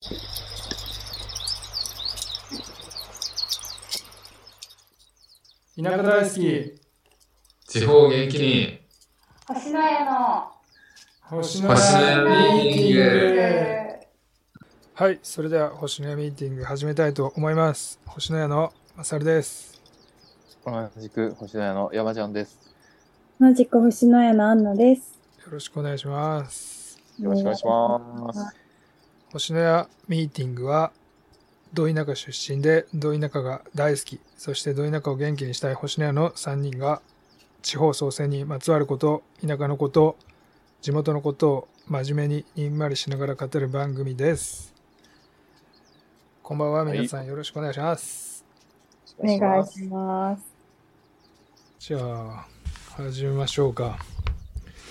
田舎大好き。地方元気に。星の家の。星の星のややミーティング。はいそれでは星のやミーティング始めたいと思います。星のやのまさるです。同じく星野屋の山ちゃんです。同じく星の家のアンナです。よろしくお願いします。よろしくお願いします。星のやミーティングはど田舎出身でど田舎が大好き。そしてど田舎を元気にしたい星のやの3人が地方創生にまつわること田舎のこと地元のことを真面目ににんまりしながら語る番組です。こんばんは皆さん。よろしくお願いします、お願いします。じゃあ始めましょうか。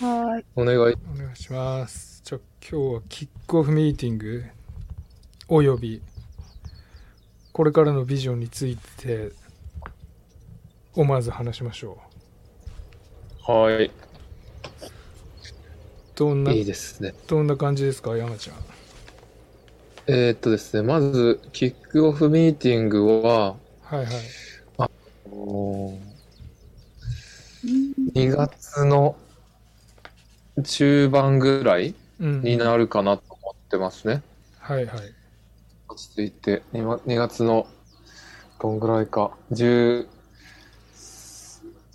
はお願い。お願いしますじゃあ今日はキックオフミーティングおよびこれからのビジョンについてをまず話しましょう。はい。どんないいですね。どんな感じですか山ちゃん。えー、っとですねまずキックオフミーティングははいはい。おー2月の中盤ぐらいうんになるかなと思ってますね、はいはい。落ち着いて。2, 2月のどんぐらいか。10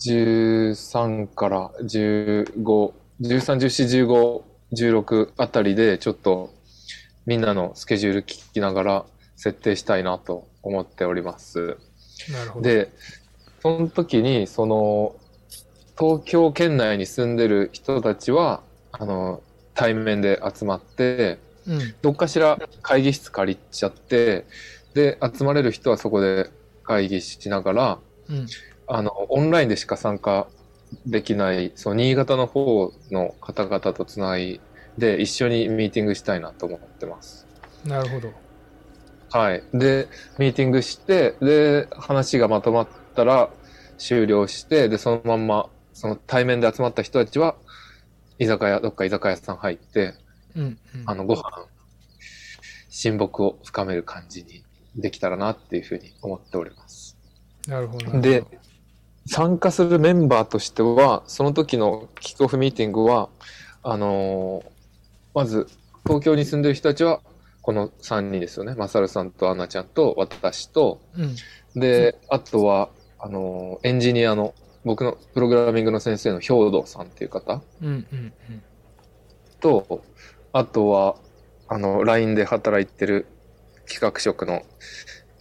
13から1513141516あたりでちょっとみんなのスケジュール聞きながら設定したいなと思っております。なるほど。でその時にその東京圏内に住んでる人たちはあの対面で集まってうんどっかしら会議室借りちゃってで集まれる人はそこで会議しながらうんあのオンラインでしか参加できないその新潟の方の方々とつないで一緒にミーティングしたいなと思ってます。なるほどはい。で、ミーティングして、で、話がまとまったら終了して、で、そのまんま、その対面で集まった人たちは、居酒屋、どっか居酒屋さん入って、うんうんあの、ご飯、親睦を深める感じにできたらなっていうふうに思っております。なるほどで、参加するメンバーとしては、その時のキックオフミーティングは、あのーまず、東京に住んでる人たちは、この3人ですよね。マサルさんとアンナちゃんと私と、うんで、あとは、あのーエンジニアの、僕のプログラミングの先生の兵藤さんっていう方うんうんうんと、あとは、あの、LINE で働いてる企画職の、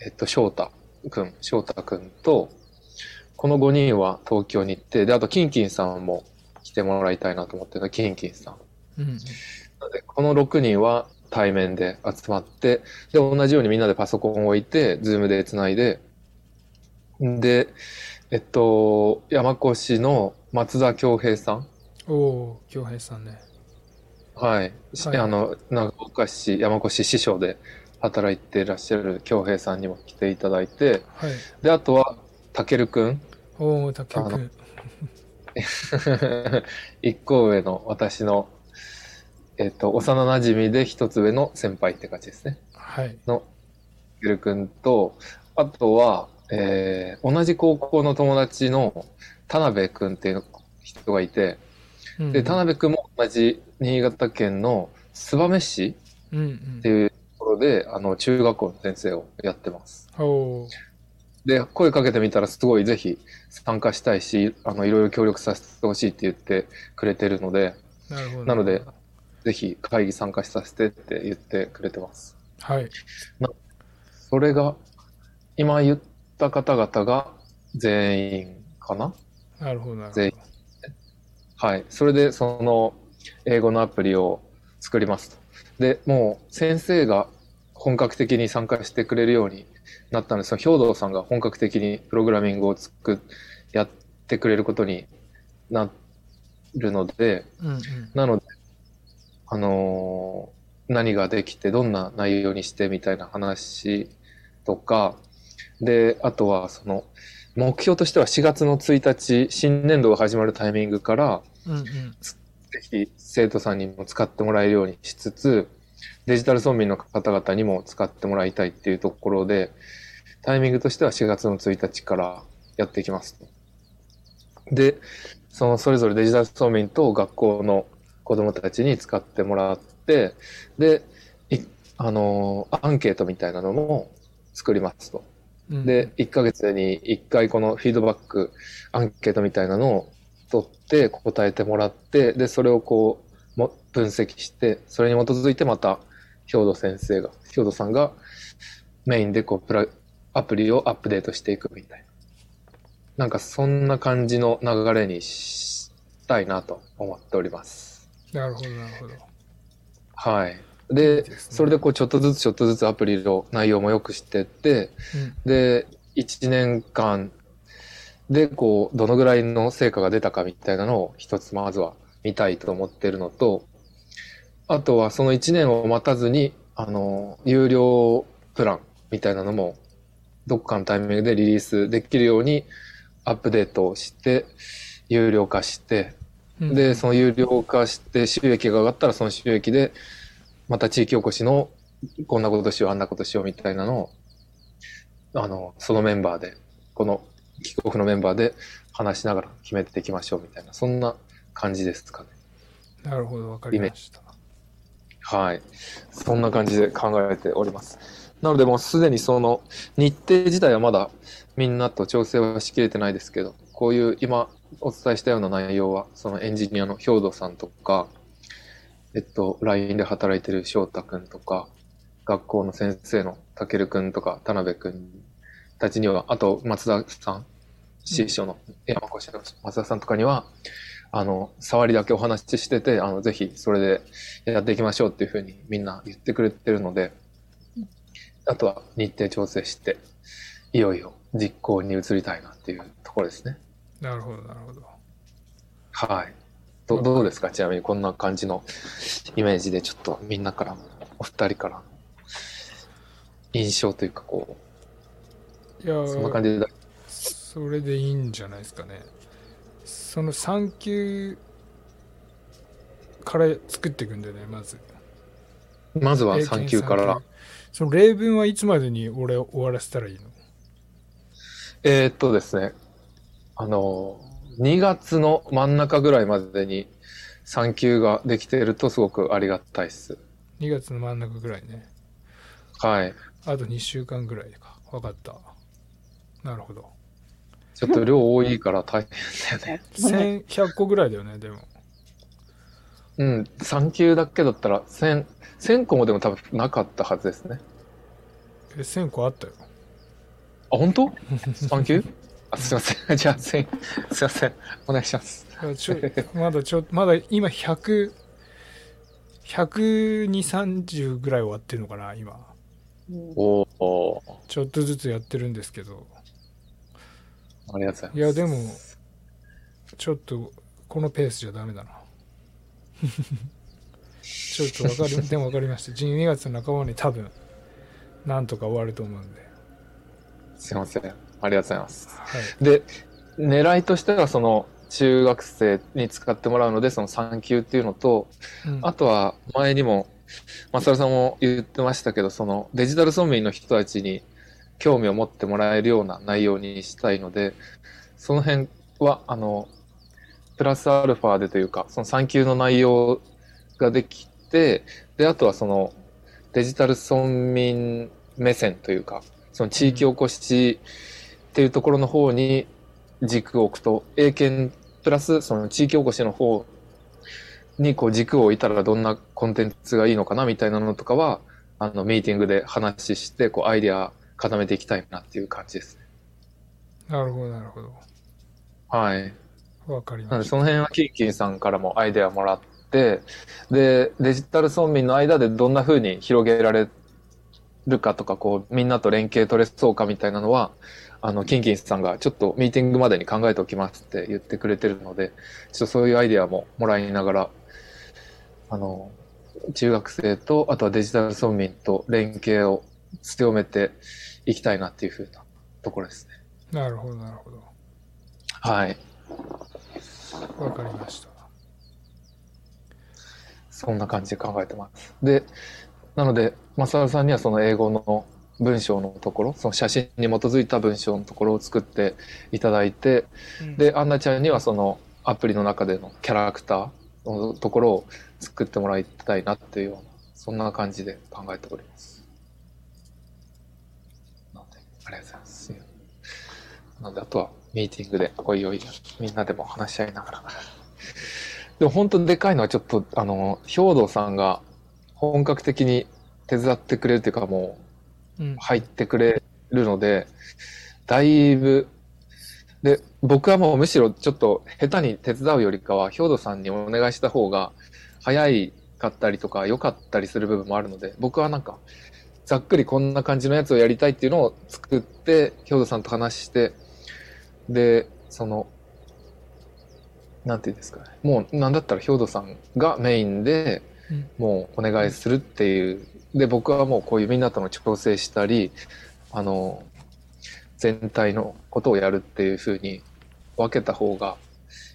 えっと、翔太くん、翔太くんと、この5人は東京に行って、で、あと、キンキンさんも来てもらいたいなと思ってるキンキンさん。うんで、この6人は対面で集まって、で、同じようにみんなでパソコンを置いて、ズームでつないで、で、えっと、山越の松田恭平さん。おお京平さんねはい。しはいあの、長岡市、山越師匠で働いていらっしゃる恭平さんにも来ていただいて、はいで、あとは、たけるくん。おお竹くん 一個上の私の、えっと、幼馴染で一つ上の先輩って感じですね。はいの、たけるくんと、あとは、えー同じ高校の友達の田辺くんっていう人がいて、うんで、田辺くんも同じ新潟県の燕市うんうん。っていうところで、あの、中学校の先生をやってます。で、声かけてみたらすごいぜひ参加したいし、あの、いろいろ協力させてほしいって言ってくれてるので、なるほど。なので、ぜひ会議参加させてって言ってくれてます。はい。それが、今言った方々が全員かな？なるほどなるほど。全員。はい。それで、その、英語のアプリを作りますと。で、もう、先生が本格的に参加してくれるようになったので、その兵藤さんが本格的にプログラミングを作っ、やってくれることになるので、うんうん。なので、あのー何ができて、どんな内容にしてみたいな話とか、で、あとは、その、目標としては4月の1日、新年度が始まるタイミングから、うんうんぜひ生徒さんにも使ってもらえるようにしつつ、でデジタル村民の方々にも使ってもらいたいっていうところで、タイミングとしては4月の1日からやっていきますと。で、そのそれぞれデジタル村民と学校の子供たちに使ってもらって、で、いあのーアンケートみたいなのも作りますと。うんで、1ヶ月に1回このフィードバック、アンケートみたいなのを取って答えてもらって、で、それをこう、も分析して、それに基づいてまた、兵藤先生が、兵藤さんがメインでこうプラ、アプリをアップデートしていくみたいな。なんかそんな感じの流れにしたいなと思っております。なるほどなるほどはい。いで、それでこうちょっとずつちょっとずつアプリの内容も良くしてって、うん。で、1年間で、こう、どのぐらいの成果が出たかみたいなのを一つまずは見たいと思ってるのと、あとはその1年を待たずに、あの、有料プランみたいなのも、どっかのタイミングでリリースできるようにアップデートをして、有料化して、うん。で、その有料化して収益が上がったらその収益で、また地域おこしのこんなことしよう、あんなことしようみたいなのを、あの、そのメンバーで、このキックオフのメンバーで話しながら決めていきましょうみたいな、そんな感じですかね。なるほどわかりましたはい。そんな感じで考えております。なのでもうすでにその日程自体はまだみんなと調整はしきれてないですけど、こういう今お伝えしたような内容は、そのエンジニアの兵藤さんとか、えっと、LINE で働いてる翔太くんとか、学校の先生のたけるくんとか、田辺くんたちには、あと松田さん、師匠の山越の松田さんとかには、あの、触りだけお話ししてて、あの、ぜひそれでやっていきましょうっていうふうにみんな言ってくれてるので、あとは日程調整して、いよいよ実行に移りたいなっていうところですね。なるほどなるほどはい。どどうですか？ちなみにこんな感じのイメージでちょっとみんなからも、お二人から。の印象というかこいやう、そんな感じで、それでいいんじゃないですかね。その3級から作っていくんだよねまず。まずは英検3級から。その例文はいつまでに俺終わらせたらいいの？えーっとですね、あの、2月の真ん中ぐらいまでに3級ができているとすごくありがたいっす。2月の真ん中ぐらいねはい。あと2週間ぐらいか分かったなるほどちょっと量多いから大変だよね。1100 個ぐらいだよねでもうん、3級だけだったら1000、1000個もでも多分なかったはずですね。え1000個あったよあ、本当 ?3 級あ、すいません。じゃあ、1000、すいません。お願いします。ちょまだちょまだ今100 12030ぐらい終わってるのかな今おおちょっとずつやってるんですけどありがとうございます。いやでもちょっとこのペースじゃダメだな ちょっとわかり でも分かりました12月の半ばに多分なんとか終わると思うんで、すいません。ありがとうございます。はい、で、狙いとしては、その、中学生に使ってもらうので、その3級っていうのと、うんあとは前にも、マサルさんも言ってましたけど、そのデジタル村民の人たちに興味を持ってもらえるような内容にしたいので、その辺は、あの、プラスアルファでというか、その3級の内容ができて、で、あとはそのデジタル村民目線というか、その地域おこしっていうところの方に軸を置くと、英検プラスその地域おこしの方にこう軸を置いたらどんなコンテンツがいいのかなみたいなのとかは、あの、ミーティングで話して、こう、アイデア固めていきたいなっていう感じですね。なるほどなるほどはい。わかりましたその辺はキンキンさんからもアイデアもらって、で、デジタル村民の間でどんな風に広げられるかとか、こう、みんなと連携取れそうかみたいなのは、あの、キンキンさんがちょっとミーティングまでに考えておきますって言ってくれてるので、ちょっとそういうアイデアももらいながら、あの、中学生と、あとはデジタル村民と連携を強めていきたいなっていう風なところですね。なるほどなるほどはい。わかりましたそんな感じで考えてます。で、なので、マサルさんにはその英語の文章のところ、その写真に基づいた文章のところを作っていただいて、うんで、アンナちゃんにはそのアプリの中でのキャラクターのところを作ってもらいたいなっていうような、そんな感じで考えております。なので、ありがとうございます。なので、あとはミーティングで、おいおい、みんなでも話し合いながら。でも本当にでかいのはちょっと、あの、兵道さんが本格的に手伝ってくれるというかもう、うん入ってくれるので、だいぶ、で、僕はもうむしろちょっと下手に手伝うよりかは、兵頭さんにお願いした方が早いかったりとか良かったりする部分もあるので、僕はなんか、ざっくりこんな感じのやつをやりたいっていうのを作って、兵頭さんと話して、で、その、なんていうんですかね。もうなんだったら兵頭さんがメインで、うんもうお願いするっていう。で、僕はもうこういうみんなとの調整したり、あの、全体のことをやるっていう風に分けた方が、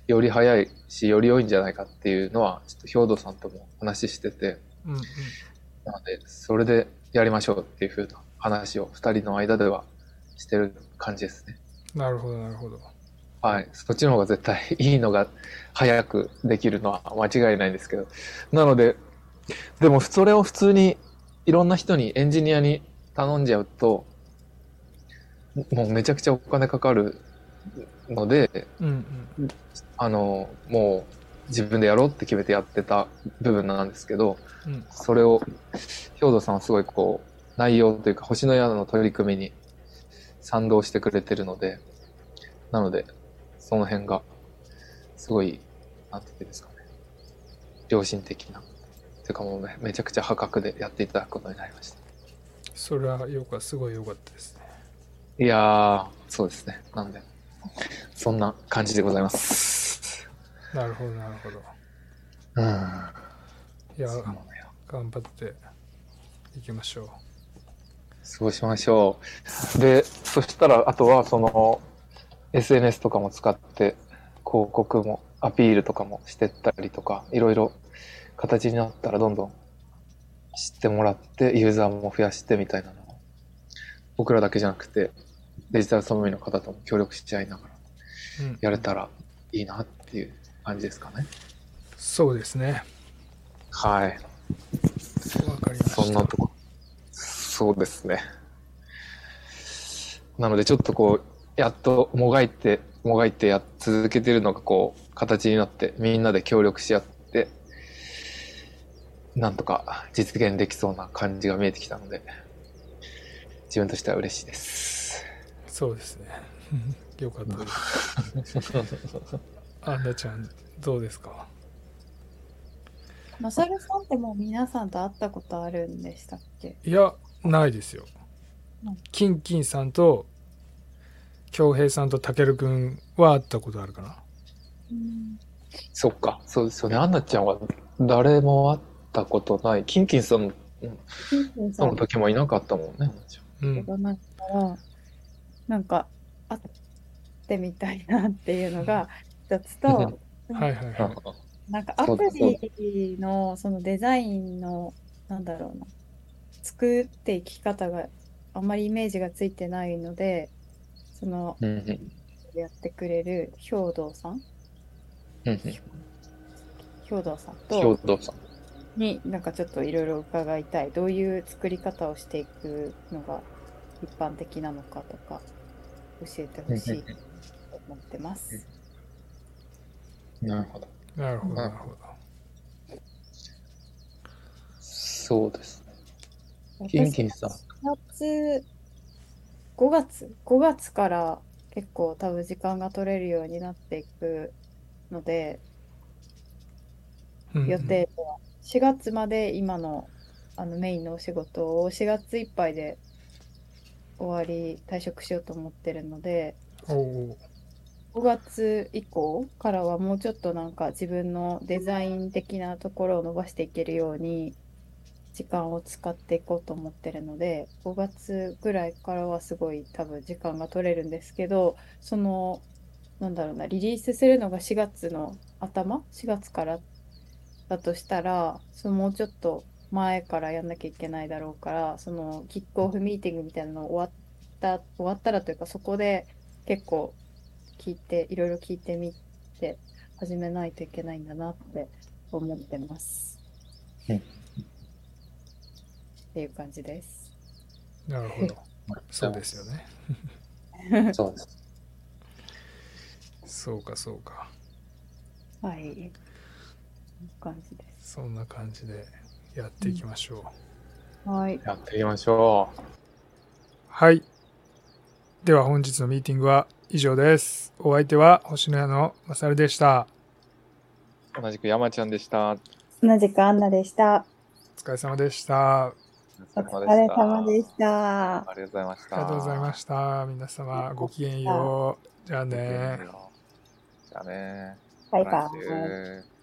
より早いし、より良いんじゃないかっていうのは、ちょっと兵頭さんとも話してて、うんうんなので、それでやりましょうっていう風な話を二人の間ではしてる感じですね。なるほどなるほどはい。そっちの方が絶対いいのが早くできるのは間違いないんですけど。なので、でもそれを普通にいろんな人にエンジニアに頼んじゃうと、もうめちゃくちゃお金かかるので、うんうん。あの、もう自分でやろうって決めてやってた部分なんですけど、うん。それを、兵頭さんはすごいこう、内容というか、星の宿の取り組みに賛同してくれてるので、なので、その辺が、すごい、なんていうんですかね、良心的な、というかもうめめちゃくちゃ破格でやっていただくことになりました。それはよかすごい良かったですねいやー、そうですね。なんで、そんな感じでございます。なるほどなるほどうん。いや頑張っていきましょうそうしましょう。で、そしたら、あとは、その、SNS とかも使って、広告も、アピールとかもしてったりとか、いろいろ形になったらどんどん知ってもらって、ユーザーも増やしてみたいなのを、僕らだけじゃなくて、デジタルソムリの方とも協力し合いながらうんやれたらいいなっていう感じですかね。そうですねはい。わかりましたそんなとこ。そうですね。なのでちょっとこう、やっともがいて、もがいてやっ続けてるのがこう、形になって、みんなで協力し合って、なんとか実現できそうな感じが見えてきたので、自分としては嬉しいです。そうですね。よかったです。アンナちゃんどうですか？マサルさんってもう皆さんと会ったことあるんでしたっけ？いやないですよ。うん。キンキンさんと恭平さんとたけるくんは会ったことあるかな。うん。そっか、そうですよね。アンナちゃんは誰も会ったことない。キンキンさんのキンキンさん。その時もいなかったもんね。うん。がないから、なんか会ってみたいなっていうのが一つと、はいはいはい。なんかアプリのそのデザインのなんだろうな作っていき方があんまりイメージがついてないのでそのやってくれる兵道さん？うんうん。兵道さん兵と頭さん。になんかちょっといろいろ伺いたいどういう作り方をしていくのが一般的なのかとか教えてほしいと思ってます。なるほど。なるほどなるほどそうですね。キンキンさん。4月、5月、5月から結構多分時間が取れるようになっていくので、うんうん予定は4月まで今のあのメインのお仕事を4月いっぱいで終わり、退職しようと思ってるので、おお5月以降からはもうちょっとなんか自分のデザイン的なところを伸ばしていけるように時間を使っていこうと思ってるので5月ぐらいからはすごい多分時間が取れるんですけどそのなんだろうなリリースするのが4月の頭？4月からだとしたらそのもうちょっと前からやんなきゃいけないだろうから、そのキックオフミーティングみたいなの終わった、終わったらというか、そこで結構聞いて、いろいろ聞いてみて、始めないといけないんだなって思ってます。うんっていう感じです。なるほど。そうですよね。そうです。そうかそうか。はい。感じです。そんな感じでやっていきましょう。はい。やっていきましょはい。では本日のミーティングは以上です。お相手は星の屋のまさるでした。同じく山ちゃんでした。同じくアンナでした。お疲れ様でした。お疲れ様でした。ありがとうございました。ありがとうございました。皆様ごきげんよう。じゃあね。じゃあね。バイバイ。